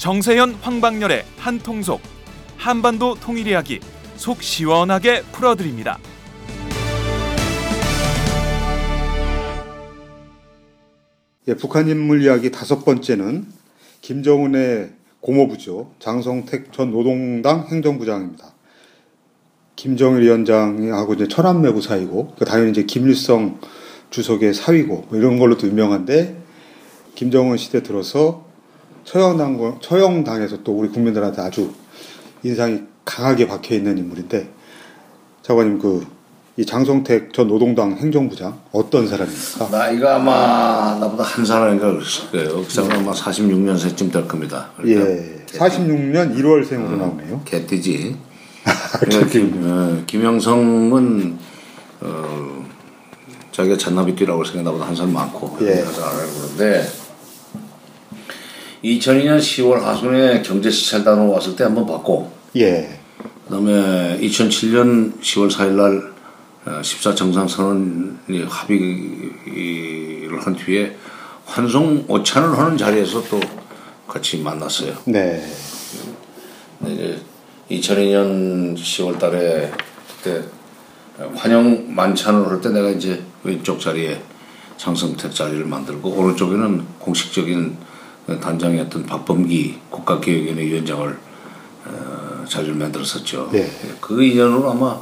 정세현 황박열의 한통속 한반도 통일 이야기 속 시원하게 풀어드립니다. 예, 북한 인물 이야기 다섯 번째는 김정은의 고모부죠. 장성택 전 노동당 행정부장입니다. 김정일 위원장하고 이제 천안매부 사이고, 그 당연히 이제 김일성 주석의 사위고, 뭐 이런 걸로도 유명한데, 김정은 시대 들어서 처형당, 처형당에서 또 우리 국민들한테 아주 인상이 강하게 박혀 있는 인물인데, 장관님 그, 이 장성택 전 노동당 행정부장 어떤 사람입니까? 나이가 아마 나보다 한 살인가 그랬을 거예요. 그 사람은 아마 46년생쯤 될 겁니다. 예, 46년 1월생으로 나오네요. 개띠지. 그러니까 김, 어, 김영성은 어, 자기가 잔나비띠라고 생각 나보다 한 살 많고 예. 그런데 2002년 10월 하순에 경제시찰단으로 왔을 때 한번 봤고 예, 그다음에 2007년 10월 4일 날 14 정상선언 합의를 한 뒤에 환송 오찬을 하는 자리에서 또 같이 만났어요. 네, 이제 2002년 10월 달에 그때 환영 만찬을 할 때 내가 이제 왼쪽 자리에 장성택 자리를 만들고 오른쪽에는 공식적인 단장이었던 박범기 국가기획위원회 위원장을 어, 자리를 만들었었죠. 네. 그 인연으로 아마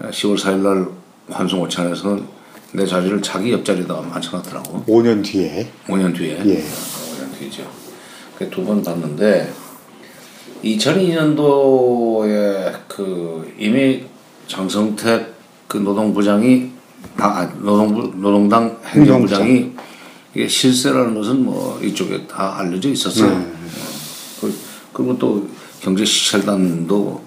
10월 4일 날 환송 오찬에서는 내 자리를 자기 옆자리에다가 만쳐놨더라고. 5년 뒤에 5년 뒤에. 예. 5년 뒤죠. 그두번 봤는데 2002년도에 그 이미 장성택 그 노동부장이 아, 노동부 노동당 행정부장이 이게 실세라는 것은 뭐 이쪽에 다 알려져 있었어요. 네. 그- 그리고 또 경제시찰단도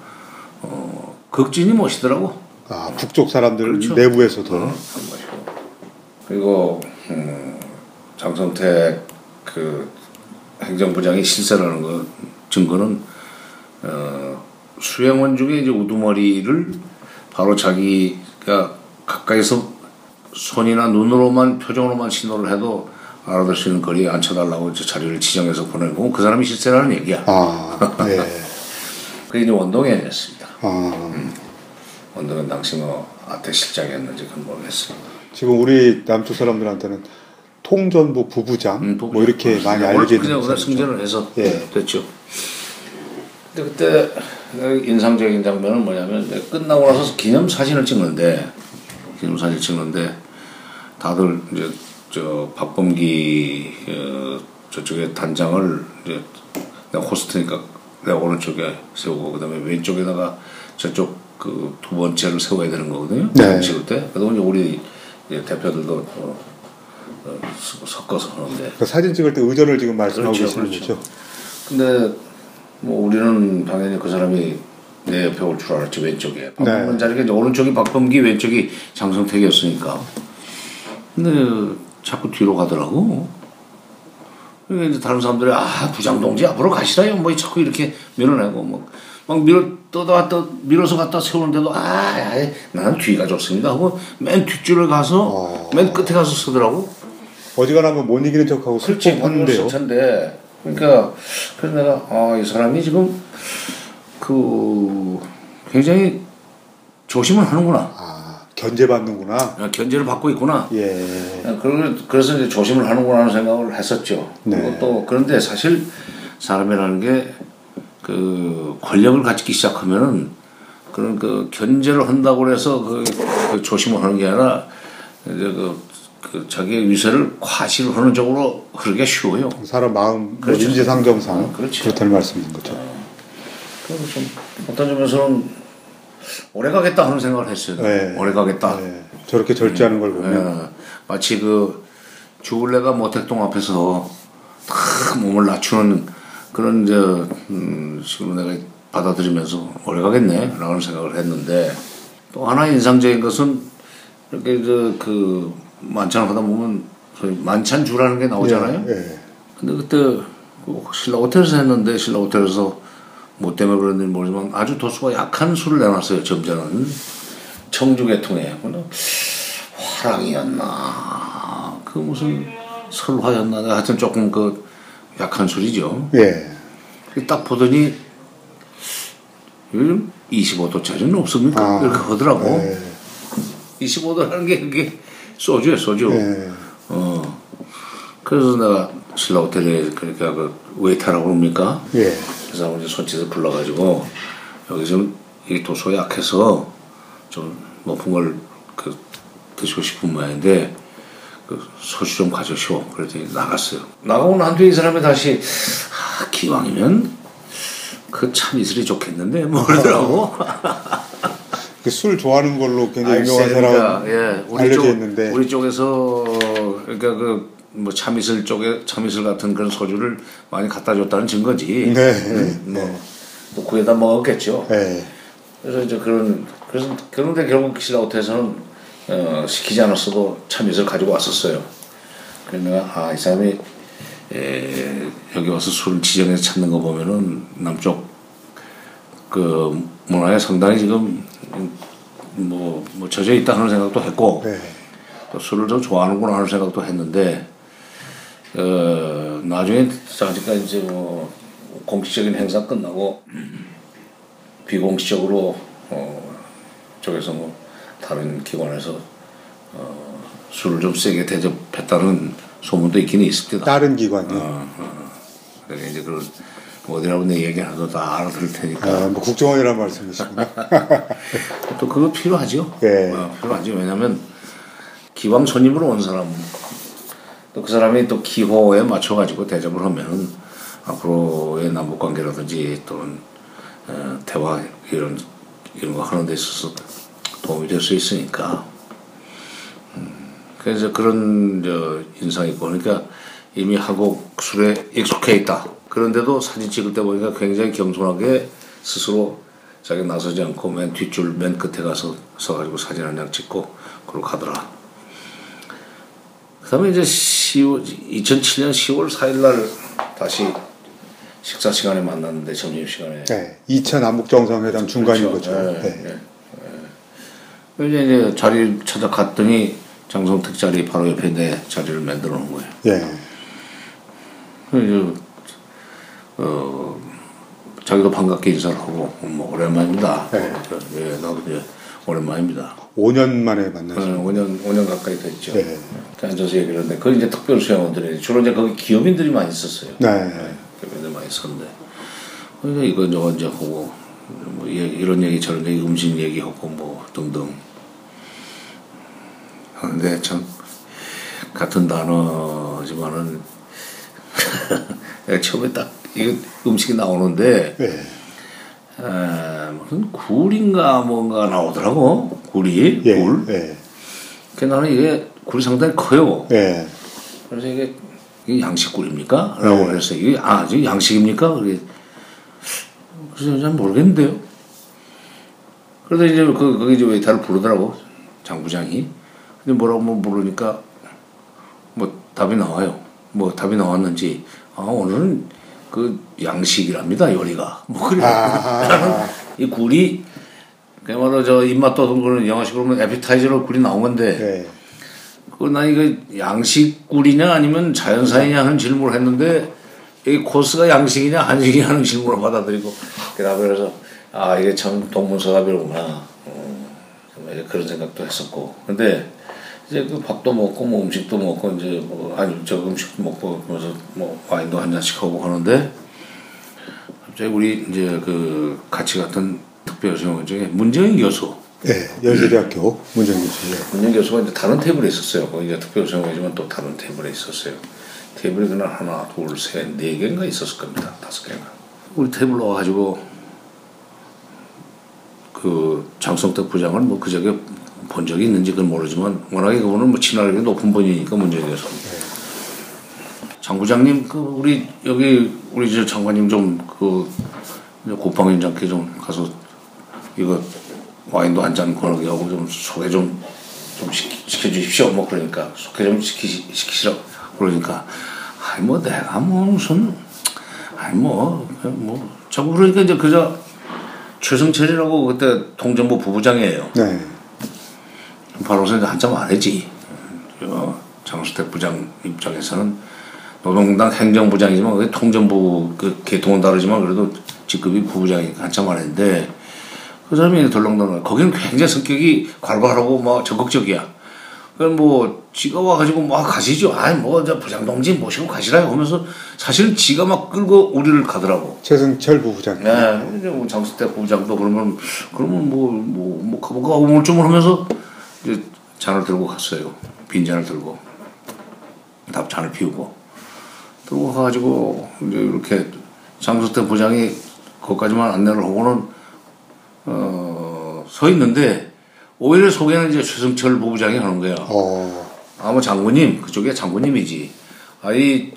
어, 극진히 멋이더라고. 아 북쪽 사람들 그렇죠. 내부에서도 한 것이고. 그리고 음, 장성택 그 행정부장이 실세라는 거 증거는 어, 수행원 중에 이제 우두머리를 바로 자기가 가까이서 손이나 눈으로만 표정으로만 신호를 해도 알아들 수 있는 거리에 앉혀달라고 이제 자리를 지정해서 보내고 그 사람이 실세라는 얘기야. 아, 네, 그게 이제 원동현이었습니다. 아 원동현 당시 뭐 아태 실장이었는지 그건 모르겠어요. 지금 우리 남쪽 사람들한테는 통전부 부부장 음, 뭐 이렇게 많이 알려져 있는 그냥. 승진을 해서 예. 됐죠. 근데 그때 내가 인상적인 장면은 뭐냐면 끝나고 나서 기념 사진을 찍는데 기념 사진 찍는데 다들 이제 저 박범기 어, 저쪽에 단장을 이제 내가 호스트니까 내가 오른쪽에 세우고 그다음에 왼쪽에다가 저쪽 그 두 번째를 세워야 되는 거거든요. 네. 찍을 때. 이제 우리 이제 대표들도 어, 어, 섞어서 하는데 그 사진 찍을 때 의전을 지금 말씀하고 그렇죠, 계시는 그렇죠. 거죠. 근데 뭐 우리는 당연히 그 사람이 내 옆에 올 줄 알았지 왼쪽에 박범근 네. 자리가 이제 오른쪽이 박범기 왼쪽이 장성택이었으니까 근데 자꾸 뒤로 가더라고 그러니까 이제 다른 사람들이 아 부장 동지 앞으로 가시라요 뭐 자꾸 이렇게 밀어내고 뭐 막 밀어 떠다 왔다 밀어서 갖다 세우는데도 아 아이, 나는 뒤가 좋습니다 하고 맨 뒷줄을 가서 어. 맨 끝에 가서 서더라고 어지간하면 못 이기는 척하고 슬퍼하는데요. 한데요. 텐데 그러니까 그래서 내가 아 이 사람이 지금 그 굉장히 조심을 하는구나 아 견제받는구나. 아, 견제를 받고 있구나 예, 아, 그러- 그래서 이제 조심을 하는구나 하는 생각을 했었죠 네. 또 그런데 사실 사람이라는 게 그 권력을 가지기 시작하면은 그런 그 견제를 한다고 해서 그, 그 조심을 하는 게 아니라 이제 그, 그 자기의 위세를 과시를 하는 쪽으로 흐르기가 쉬워요. 사람 마음 뭐 그렇죠. 인지상정상 어, 그렇죠. 그렇다는 말씀인 거죠. 그래서 좀 어떤 점에서는 오래 가겠다 하는 생각을 했어요. 네. 오래 가겠다. 예, 저렇게 절제하는 걸 보면 예. 마치 그 주울레가 모택동 앞에서 탁 몸을 낮추는 그런 저 음, 식으로 내가 받아들이면서 오래 가겠네라는 생각을 했는데 또 하나 인상적인 것은 이렇게 저그 만찬을 하다 보면 소위 만찬주라는 게 나오잖아요. 예, 예. 근데 그때 그 신라 호텔에서 했는데 신라 호텔에서 뭐 때문에 그런지 모르지만 아주 도수가 약한 술을 내놨어요 점잖은 청주 계통에 근데 화랑이었나 그 무슨 설화였나 하여튼 조금 그 약한 술이죠 예. 딱 보더니 요즘 25도짜리는 없습니까? 아, 이렇게 하더라고. 네. 25도라는 게 그게 소주야 소주. 네. 어. 그래서 내가 신라 호텔에 그러니까 그 웨이터라고 그럽니까? 예. 그 사람 이제 손짓을 불러가지고 여기 좀 이게 도수 약해서 좀 높은 걸 그 드시고 싶은 모양인데 그 소주 좀 가져오시오. 그랬더니 나갔어요. 나가고 난 뒤에 이 사람이 다시 아, 기왕이면 그 참 이슬이 좋겠는데 뭐 그러더라고. 그 술 좋아하는 걸로 굉장히 유명한 사람 예, 우리 알려져 쪽, 있는데 우리 쪽에서 그러니까 그 뭐 참이슬 쪽에 참이슬 같은 그런 소주를 많이 갖다 줬다는 증거지. 네, 네, 뭐, 또 구해다 먹었겠죠. 예. 그래서 이제 그런 그래서 그런데 결국 신라 호텔에서는 어, 시키지 않았어도 참이슬 가지고 왔었어요. 그래서 내가 아이 사람이 에, 여기 와서 술 지정해서 찾는 거 보면은 남쪽 그 문화에 상당히 지금 뭐, 뭐 젖어 있다 하는 생각도 했고 네. 또 술을 좀 좋아하는구나 하는 생각도 했는데 어, 나중에 자기가 이제 뭐 공식적인 행사 끝나고 비공식적으로 어, 쪽에서 뭐 다른 기관에서 어, 술을 좀 세게 대접했다는 소문도 있긴 있습니다. 다른 기관이요. 어, 어. 그러니까 이제 그런 어디라고 내 얘기 하도 다 알아들을 테니까 아, 뭐 국정원이라는 말씀이시구나. 또 그거 필요하죠. 예. 어, 필요하죠. 왜냐하면 기왕 손님으로 온 사람 또 그 사람이 또 기호에 맞춰가지고 대접을 하면은 앞으로의 남북 관계라든지 또는 어, 대화 이런 이런 거 하는 데 있어서 도움이 될 수 있으니까. 음, 그래서 그런 저 인상이 그러니까 이미 하고 술에 익숙해 있다. 그런데도 사진 찍을 때 보니까 굉장히 겸손하게 스스로 자기 나서지 않고 맨 뒷줄 맨 끝에 가서 서가지고 사진 한 장 찍고 그러고 가더라. 그 다음에 이제 10월, 2007년 10월 4일 날 다시 식사 시간에 만났는데 점심 시간에 네. 2차 남북 정상회담 중간인 그렇죠. 거죠. 네, 네. 네. 이제, 이제 자리 찾아갔더니 장성택 자리 바로 옆에 내 자리를 만들어 놓은 거예요. 예. 그래서 어 자기도 반갑게 인사를 하고 뭐 오랜만입니다. 네. 예, 나도 이제 오랜만입니다. 5년 만에 어, 만나죠. 5년 5년 가까이 됐죠. 네. 앉아서 얘기를 했는데 거기 이제 특별 수양원들이 주로 이제 거기 기업인들이 많이 있었어요. 네. 기업인들 많이 있었는데 그래서 이거 이제 하고 뭐 이런 얘기 저런 얘기 음식 얘기하고 뭐 등등 하는데 참 같은 단어지만은 내가 처음에 딱 이거 음식이 나오는데 네. 에, 무슨 굴인가 뭔가 나오더라고 굴이 예. 굴. 예. 그 나는 이게 굴이 상당히 커요. 예. 그래서 이게, 이게 양식굴입니까? 라고 네. 그랬어요. 이게, 아, 이게 양식입니까? 그래. 그래서 잘 모르겠는데요. 그래서 이제 그, 거기 이제 웨이터를 부르더라고. 장 부장이. 근데 뭐라고 뭐 부르니까 뭐 답이 나와요. 뭐 답이 나왔는지, 아, 오늘은 그 양식이랍니다, 요리가. 뭐 그래. 아. 이 굴이, 그야말로 저 입맛 돋은 거는 영어식으로 보면 에피타이저로 굴이 나온 건데, 예. 그나 이거 양식 굴이냐 아니면 자연사이냐 하는 질문을 했는데 이 코스가 양식이냐 한식이냐 하는 질문을 받아들이고 그다음에 그래서 아 이게 참 동문서답이로구나 어, 정말 이제 그런 생각도 했었고 근데 이제 그 밥도 먹고 뭐 음식도 먹고 이제 뭐 아니 저 음식도 먹고 그러면서 뭐 와인도 한 잔씩 하고 하는데 갑자기 우리 이제 그 같이 갔던 특별수용 중에 문정인 교수 예. 연세대학교 문정교 씨. 문영 교수가 이제 다른 테이블에 있었어요. 거기 이제 특별 요청이지만 또 다른 테이블에 있었어요. 테이블이 그날 하나, 둘, 셋, 네 개인가 있었을 겁니다. 다섯 개인가. 우리 테이블 와가지고 그 장성택 부장을 뭐 그저께 본 적이 있는지 그건 모르지만 워낙에 그분은 뭐 친화력이 높은 분이니까 문재인 교수. 장 부장님 그 우리 여기 우리 저 장관님 좀그 국방위원장께 좀 가서 이거 와인도 한 잔 권하게 하고 좀 소개 좀, 좀 시키, 시켜주십시오. 뭐 그러니까 소개 좀 시키, 시키시라고 그러니까 아이 뭐 내가 뭐 무슨 아이 뭐, 뭐 자꾸 그러니까 이제 그저 최승철이라고 그때 통정부 부부장이에요. 네. 바로서 이제 한참 안 했지. 어, 장수택 부장 입장에서는 노동당 행정부장이지만 그게 통전부 그 계통은 다르지만 그래도 직급이 부부장이 한참 안했는데 그 사람이 덜렁덜렁 거기는 굉장히 성격이 괄괄하고 뭐 적극적이야. 그럼 뭐 지가 와가지고 막 가시죠. 아이 뭐저 부장 동지 모시고 가시라요 하면서 사실 지가 막 끌고 우리를 가더라고. 최승철 부부장. 네, 이제 뭐 장수태 부장도 그러면 그러면 뭐뭐뭐 가볼까 우물쭈물 하면서 이제 잔을 들고 갔어요. 빈 잔을 들고 답 잔을 피우고 들고 가가지고 이제 이렇게 장수태 부장이 거기까지만 안내를 하고는 어 서 있는데 오히려 소개는 이제 최승철 부부장이 하는 거야. 어, 아마 장군님 그쪽에 장군님이지. 아이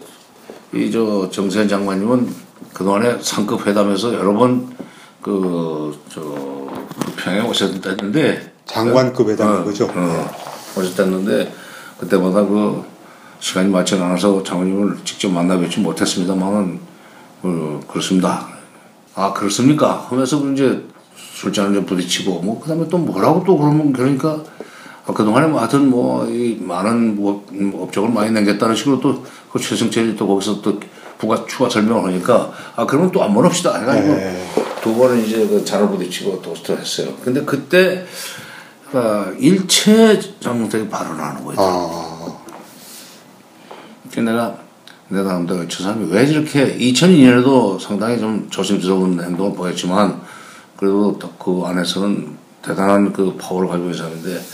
이 저 정세현 장관님은 그 동안에 상급 회담에서 여러 번 그저 평양에 오셨다는데 장관급 회담인 어, 거죠. 어, 오셨다는데 그때마다 그 시간이 맞지 않아서 장관님을 직접 만나 뵙지 못했습니다만은 어, 그렇습니다. 아 그렇습니까? 하면서 이제 술잔을 좀 부딪히고 뭐 그다음에 또 뭐라고 또 그러면 그러니까 아, 그동안에 뭐 하여튼 뭐 이 많은 뭐 음, 업적을 많이 남겼다는 식으로 또 그 최승철이 또 거기서 또 부가 추가 설명을 하니까 아 그러면 또 한번 합시다 해가지고 네. 두 번은 이제 그 잔을 부딪히고 토스트를 했어요. 근데 그때 아, 일체 장문택이 발언하는 거예요. 아, 그래서 내가 내가 나름대로 저 사람이 왜 저렇게 2002년에도 상당히 좀 조심스러운 행동을 보였지만 그래도 또그 안에서는 대단한 그 파워를 가지고 있는 사람인데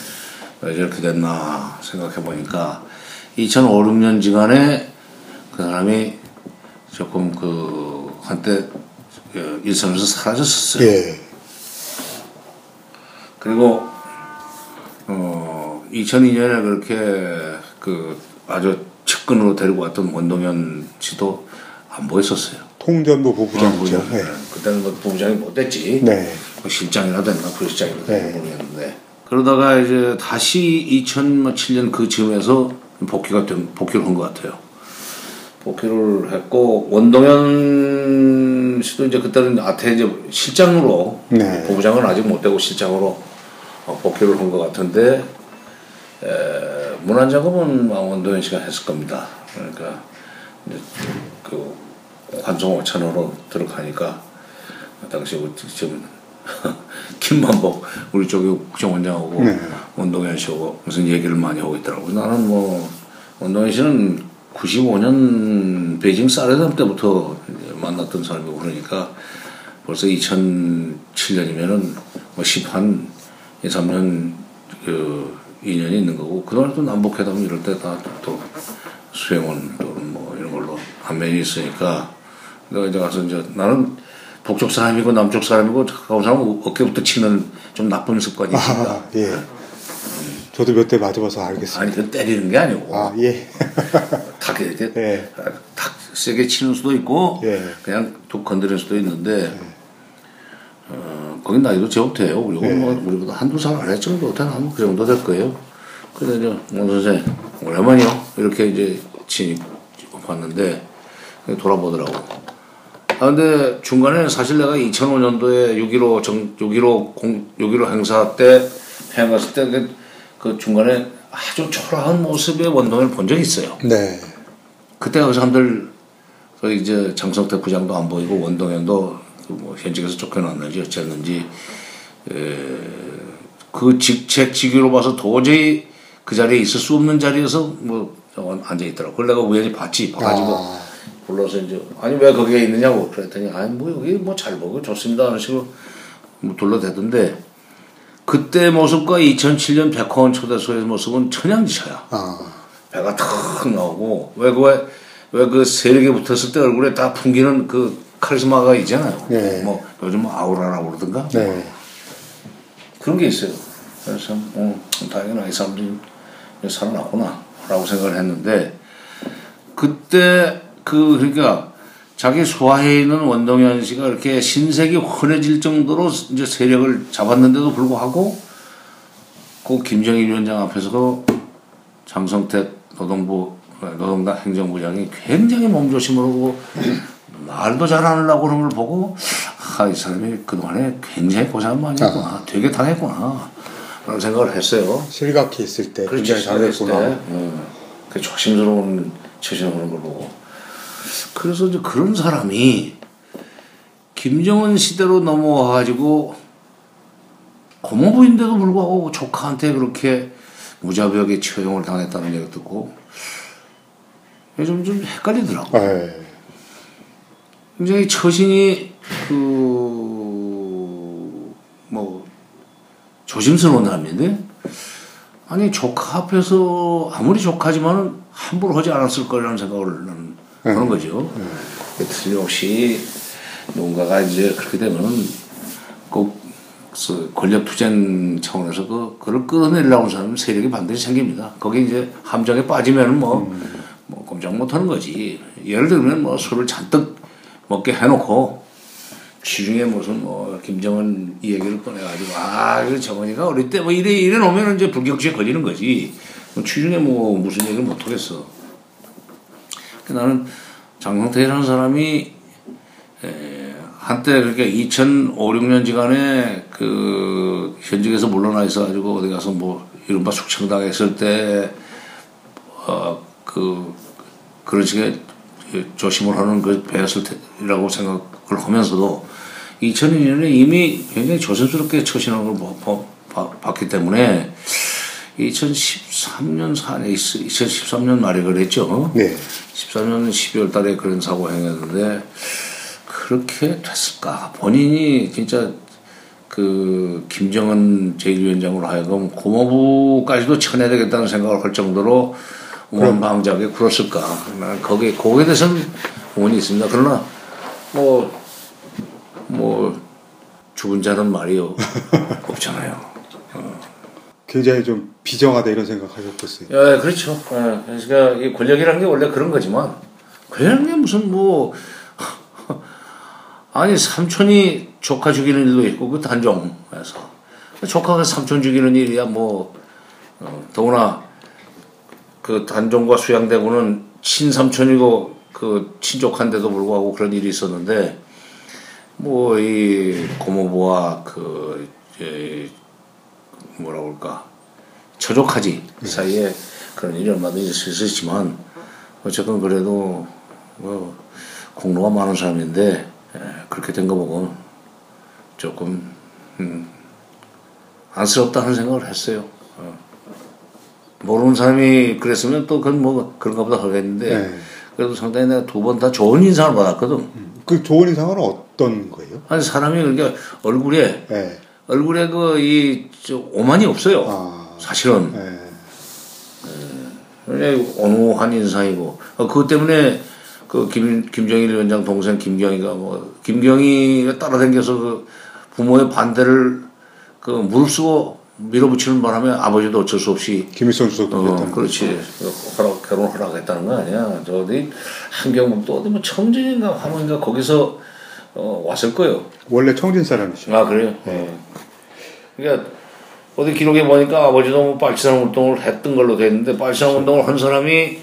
왜 저렇게 됐나 생각해 보니까 2005, 6년 지간에 그 사람이 조금 그 한때 그 일선에서 사라졌었어요. 예. 그리고 어 2002년에 그렇게 그 아주 측근으로 데리고 왔던 원동현 씨도 안 보였었어요. 통전부 부부장이죠. 어, 네. 그때는 뭐 부부장이 못 됐지. 네. 뭐 실장이라 됐나 부실장이라 됐나 네. 모르겠는데 그러다가 이제 다시 2007년 그 즈음에서 복귀가 된 복귀를 한 것 같아요. 복귀를 했고 원동현 씨도 이제 그때는 아태 이제 실장으로 네. 부부장은 아직 못 되고 실장으로 어, 복귀를 한 것 같은데 에, 문안 작업은 원동현 씨가 했을 겁니다. 그러니까 이제 그 관종 5천원으로 들어가니까 당시 그 지금 김만복 우리 쪽에 국정원장하고 네. 원동현 씨하고 무슨 얘기를 많이 하고 있더라고요. 나는 뭐 원동현 씨는 95년 베이징 쌀회담 때부터 만났던 사람이고 그러니까 벌써 2007년이면은 뭐 10한 2, 3년 그 인연이 있는 거고 그동안 또 남북회담 이럴 때 다 또 수행원 또는 뭐 이런 걸로 안면이 있으니까 내가 이제 가서 이제 나는 북쪽 사람이고 남쪽 사람이고 가까운 사람은 어깨부터 치는 좀 나쁜 습관이 있습니다. 아, 예. 저도 몇 대 맞아봐서 알겠습니다. 아니 그 때리는 게 아니고 아, 예. 탁 이렇게 예. 탁 세게 치는 수도 있고 예. 그냥 툭 건드릴 수도 있는데 어, 거긴 나이도 제법 돼요. 그리고 예. 뭐 우리보다 한두 살 아래 정도 되나 그 정도 될 거예요. 그래서 이제 원 선생 오랜만이요 이렇게 이제 치니 봤는데 돌아보더라고. 아 근데 중간에 사실 내가 2005년도에 6.15 정, 6.15 공, 6.15 행사 때 평양 갔을 때그 중간에 아주 초라한 모습의 원동을 본 적이 있어요. 네. 그때 그 사람들 그 이제 장성태 부장도 안 보이고 원동현도 그 뭐 현직에서 쫓겨났는지 어쨌는지 에, 그 직책 직위로 봐서 도저히 그 자리에 있을 수 없는 자리에서 뭐 앉아 있더라고. 그걸 내가 우연히 봤지. 봐가지고 아. 불러서 이제 아니 왜 거기에 있느냐고 그랬더니 아니 뭐 여기 뭐 잘 보고 좋습니다 하는 식으로 뭐 둘러대던데 그때 모습과 2007년 백화원 초대소의 모습은 천양지차야. 아, 배가 탁 나오고 왜 그 왜 그 세력에 붙었을 때 얼굴에 딱 풍기는 그 카리스마가 있잖아요. 네. 뭐 요즘 뭐 아우라라고 그러던가 네. 그런 게 있어요. 그래서 어, 다행이나 이 사람들이 살아났구나라고 생각을 했는데 그때 그 그러니까 자기 소화해 있는 원동현 씨가 이렇게 신색이 환해질 정도로 이제 세력을 잡았는데도 불구하고 그 김정일 위원장 앞에서 장성택 노동부 노동당 행정부장이 굉장히 몸조심을 하고 말도 잘 안 하려고 그런 걸 보고 아, 이 사람이 그동안에 굉장히 고생을 많이 했구나. 되게 당했구나. 라는 생각을 했어요. 실각해 있을 때 그렇지, 굉장히 잘했구나. 때. 음, 그 조심스러운 처신을 하는 걸 보고. 그래서 이제 그런 사람이 김정은 시대로 넘어와가지고 고모부인데도 불구하고 조카한테 그렇게 무자비하게 처형을 당했다는 얘기 듣고 좀, 좀 헷갈리더라고. 예. 굉장히 처신이 그, 뭐, 조심스러운 사람인데, 아니, 조카 앞에서 아무리 조카지만은 함부로 하지 않았을 거라는 생각을 하는 거죠. 틀림없이 누군가가 이제 그렇게 되면은 꼭그 권력 투쟁 차원에서 그, 그걸 끌어내려고 하는 사람은 세력이 반드시 생깁니다. 거기 이제 함정에 빠지면은 뭐, 뭐 꼼짝 못 하는 거지. 예를 들면 뭐 술을 잔뜩 먹게 해놓고 시중에 무슨 뭐 김정은 이 얘기를 꺼내가지고 아, 그 정은이가 어릴 때 뭐 이래 이래 놓으면 이제 불격주에 걸리는 거지. 뭐 취중에 뭐 무슨 얘기를 못 하겠어. 나는 장성태라는 사람이 에, 한때 그렇게 2005, 6년 지간에 그 현직에서 물러나 있어가지고 어디 가서 뭐 이른바 숙청당했을 때 어, 그 그런 식의 조심을 하는 그 배였을 테라고 생각을 하면서도 2002년에 이미 굉장히 조심스럽게 처신한 걸 봐- 봐- 봐- 봤기 때문에 2013년 산에 2013년 말에 그랬죠. 네. 14년 12월 달에 그런 사고 행했는데 그렇게 됐을까? 본인이 진짜 그 김정은 제1위원장으로 하여금 고모부까지도 쳐내야 되겠다는 생각을 할 정도로 원방작에 굴었을까? 나는 거기에, 거기에 대해서는 의문이 있습니다. 그러나 뭐, 뭐, 죽은 자는 말이 없잖아요. 굉장히 좀 비정하다 이런 생각하셨겠어요. 예, 그렇죠. 예, 그러니까 이 권력이라는 게 원래 그런 거지만 권력이라는 게 무슨 뭐 아니 삼촌이 조카 죽이는 일도 있고 그 단종에서 조카가 삼촌 죽이는 일이야 뭐 어, 더구나 그 단종과 수양대군은 친삼촌이고 그 친족한데도 불구하고 그런 일이 있었는데 뭐 이 고모부와 그 뭐라 그럴까 처족하지 사이에 그런 일이 얼마든지 있을 수 있지만 어쨌건 그래도 뭐 공로가 많은 사람인데 예, 그렇게 된 거 보고 조금 음, 안쓰럽다는 생각을 했어요. 어. 모르는 사람이 그랬으면 또 그건 뭐 그런가 보다 하겠는데 네. 그래도 상당히 내가 두 번 다 좋은 인상을 받았거든. 그 좋은 인상은 어떤 거예요? 아니 사람이 그러니까 얼굴에 네. 얼굴에 그 이 오만이 없어요. 아. 사실은 네. 굉장히 온화한 인상이고 어, 그것 때문에 그 김, 김정일 위원장 동생 김경희가 뭐 김경희가 따라다녀서 그 부모의 반대를 그 무릅쓰고 밀어붙이는 바람에 아버지도 어쩔 수 없이 김일성 주석도 어. 그렇지. 허락, 결혼 허락했다는 거 아니야. 저 어디 한경북도 어디 뭐 청진인가 하모인가 거기서 어, 왔을 거예요. 원래 청진 사람이죠. 아 그래요. 네. 그러니까 어디 기록에 보니까 아버지도 뭐 빨치산 운동을 했던 걸로 돼 있는데 빨치산 운동을 한 사람이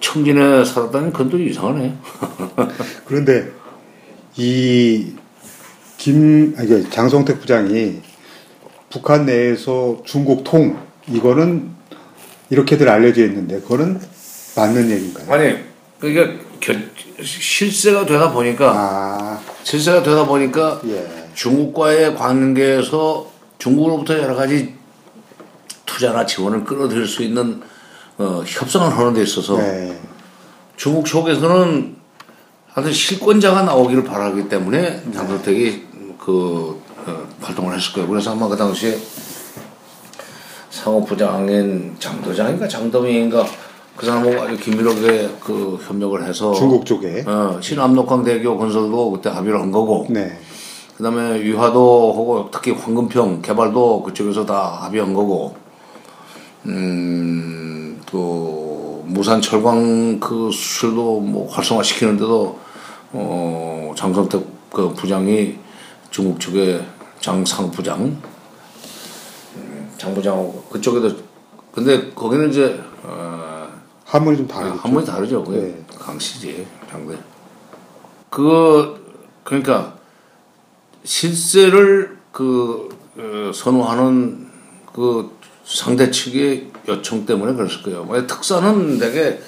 청진에 살았다는 그건 또 이상하네. 그런데 이 김, 아니, 그 장성택 부장이 북한 내에서 중국 통, 이거는 이렇게들 알려져 있는데, 그거는 맞는 얘기인가요? 아니 그러니까 겨, 실세가 되다 보니까 아, 실세가 되다 보니까 예. 중국과의 관계에서 중국으로부터 여러 가지 투자나 지원을 끌어들일 수 있는 어, 협상을 하는 데 있어서 네. 중국 쪽에서는 하여튼 실권자가 나오기를 바라기 때문에 장성택이 그 어, 활동을 했을 거예요. 그래서 아마 그 당시에 상업부장인 장도장인가 장도민인가 그 사람하고 아주 긴밀하게 그 협력을 해서 중국 쪽에. 어, 신암록강 대교 건설도 그때 합의를 한 거고 네. 그다음에 유화도 하고 특히 황금평 개발도 그쪽에서 다 합의한 거고 음또 무산 철광 그 수출도 뭐 활성화 시키는데도 어 장성택 그 부장이 중국 측의 장상 부장 음, 장 부장하고 그쪽에도 근데 거기는 이제 어 한문이 좀 다르죠. 한 번이 다르죠. 그게 네. 강씨지 장대. 그거 그러니까 실세를 그 어, 선호하는 그 상대 측의 요청 때문에 그랬을 거예요. 왜 특사는 되게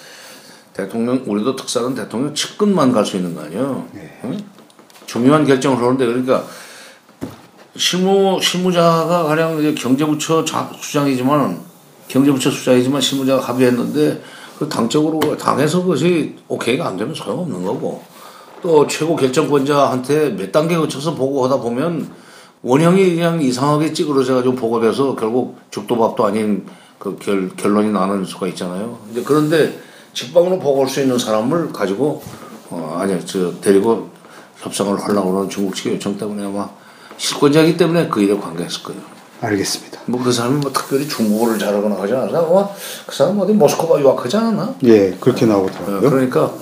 대통령 우리도 특사는 대통령 측근만 갈 수 있는 거 아니에요. 응? 중요한 결정을 하는데 그러니까 실무 실무자가 가령 이제 경제부처 자- 수장이지만 경제부처 수장이지만 실무자가 합의했는데 그 당적으로 당에서 그것이 오케이가 안 되면 소용없는 거고 또 최고 결정권자한테 몇 단계 거쳐서 보고하다 보면 원형이 그냥 이상하게 찌그러져 가지고 보고돼서 결국 죽도밥도 아닌 그 결, 결론이 나는 수가 있잖아요. 이제 그런데 직방으로 보고할 수 있는 사람을 가지고 어 아니 저 데리고 협상을 하려고 하는 중국 측의 요청 때문에 아마 실권자이기 때문에 그 일에 관계했을 거예요. 알겠습니다. 뭐 그 사람이 뭐 특별히 중국어를 잘하거나 하지 않아서 아마 그 사람 어디 모스크바 유학하지 않았나? 예, 그렇게 어, 나오더라고요. 그러니까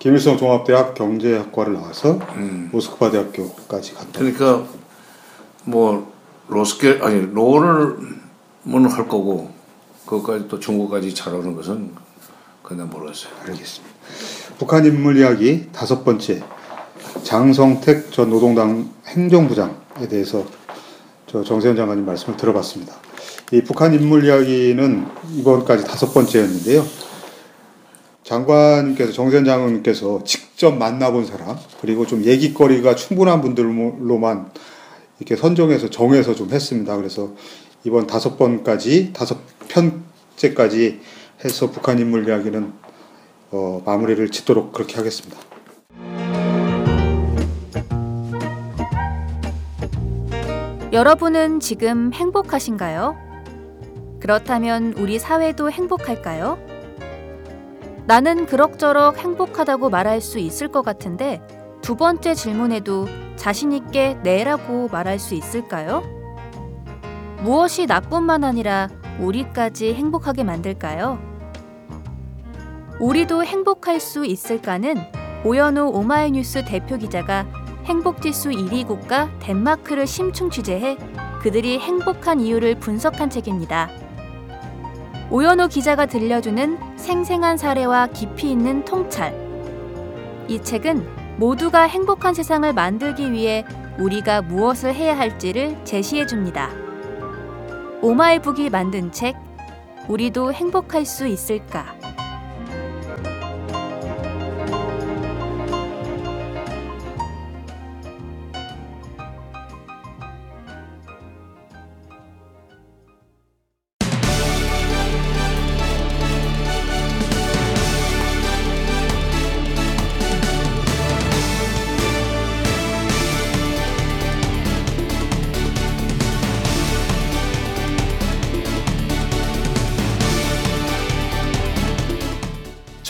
김일성 종합대학 경제학과를 나와서 음. 모스크바 대학교까지 갔다. 그러니까 뭐 로스케 아니 로를 뭐할 거고 그것까지 또 중국까지 잘하는 것은 그냥 모르겠어요. 알겠습니다. 북한 인물 이야기 다섯 번째 장성택 전 노동당 행정부장에 대해서 저 정세현 장관님 말씀을 들어봤습니다. 이 북한 인물 이야기는 이번까지 다섯 번째였는데요. 장관님께서 정세현 장관님께서 직접 만나본 사람 그리고 좀 얘기거리가 충분한 분들로만 이렇게 선정해서 정해서 좀 했습니다. 그래서 이번 다섯 번까지 다섯 편째까지 해서 북한 인물 이야기는 어, 마무리를 짓도록 그렇게 하겠습니다. 여러분은 지금 행복하신가요? 그렇다면 우리 사회도 행복할까요? 나는 그럭저럭 행복하다고 말할 수 있을 것 같은데 두 번째 질문에도 자신있게 네라고 말할 수 있을까요? 무엇이 나뿐만 아니라 우리까지 행복하게 만들까요? 우리도 행복할 수 있을까는 오연우 오마이뉴스 대표 기자가 행복지수 1위 국가 덴마크를 심층 취재해 그들이 행복한 이유를 분석한 책입니다. 오연호 기자가 들려주는 생생한 사례와 깊이 있는 통찰. 이 책은 모두가 행복한 세상을 만들기 위해 우리가 무엇을 해야 할지를 제시해 줍니다. 오마이북이 만든 책, 우리도 행복할 수 있을까?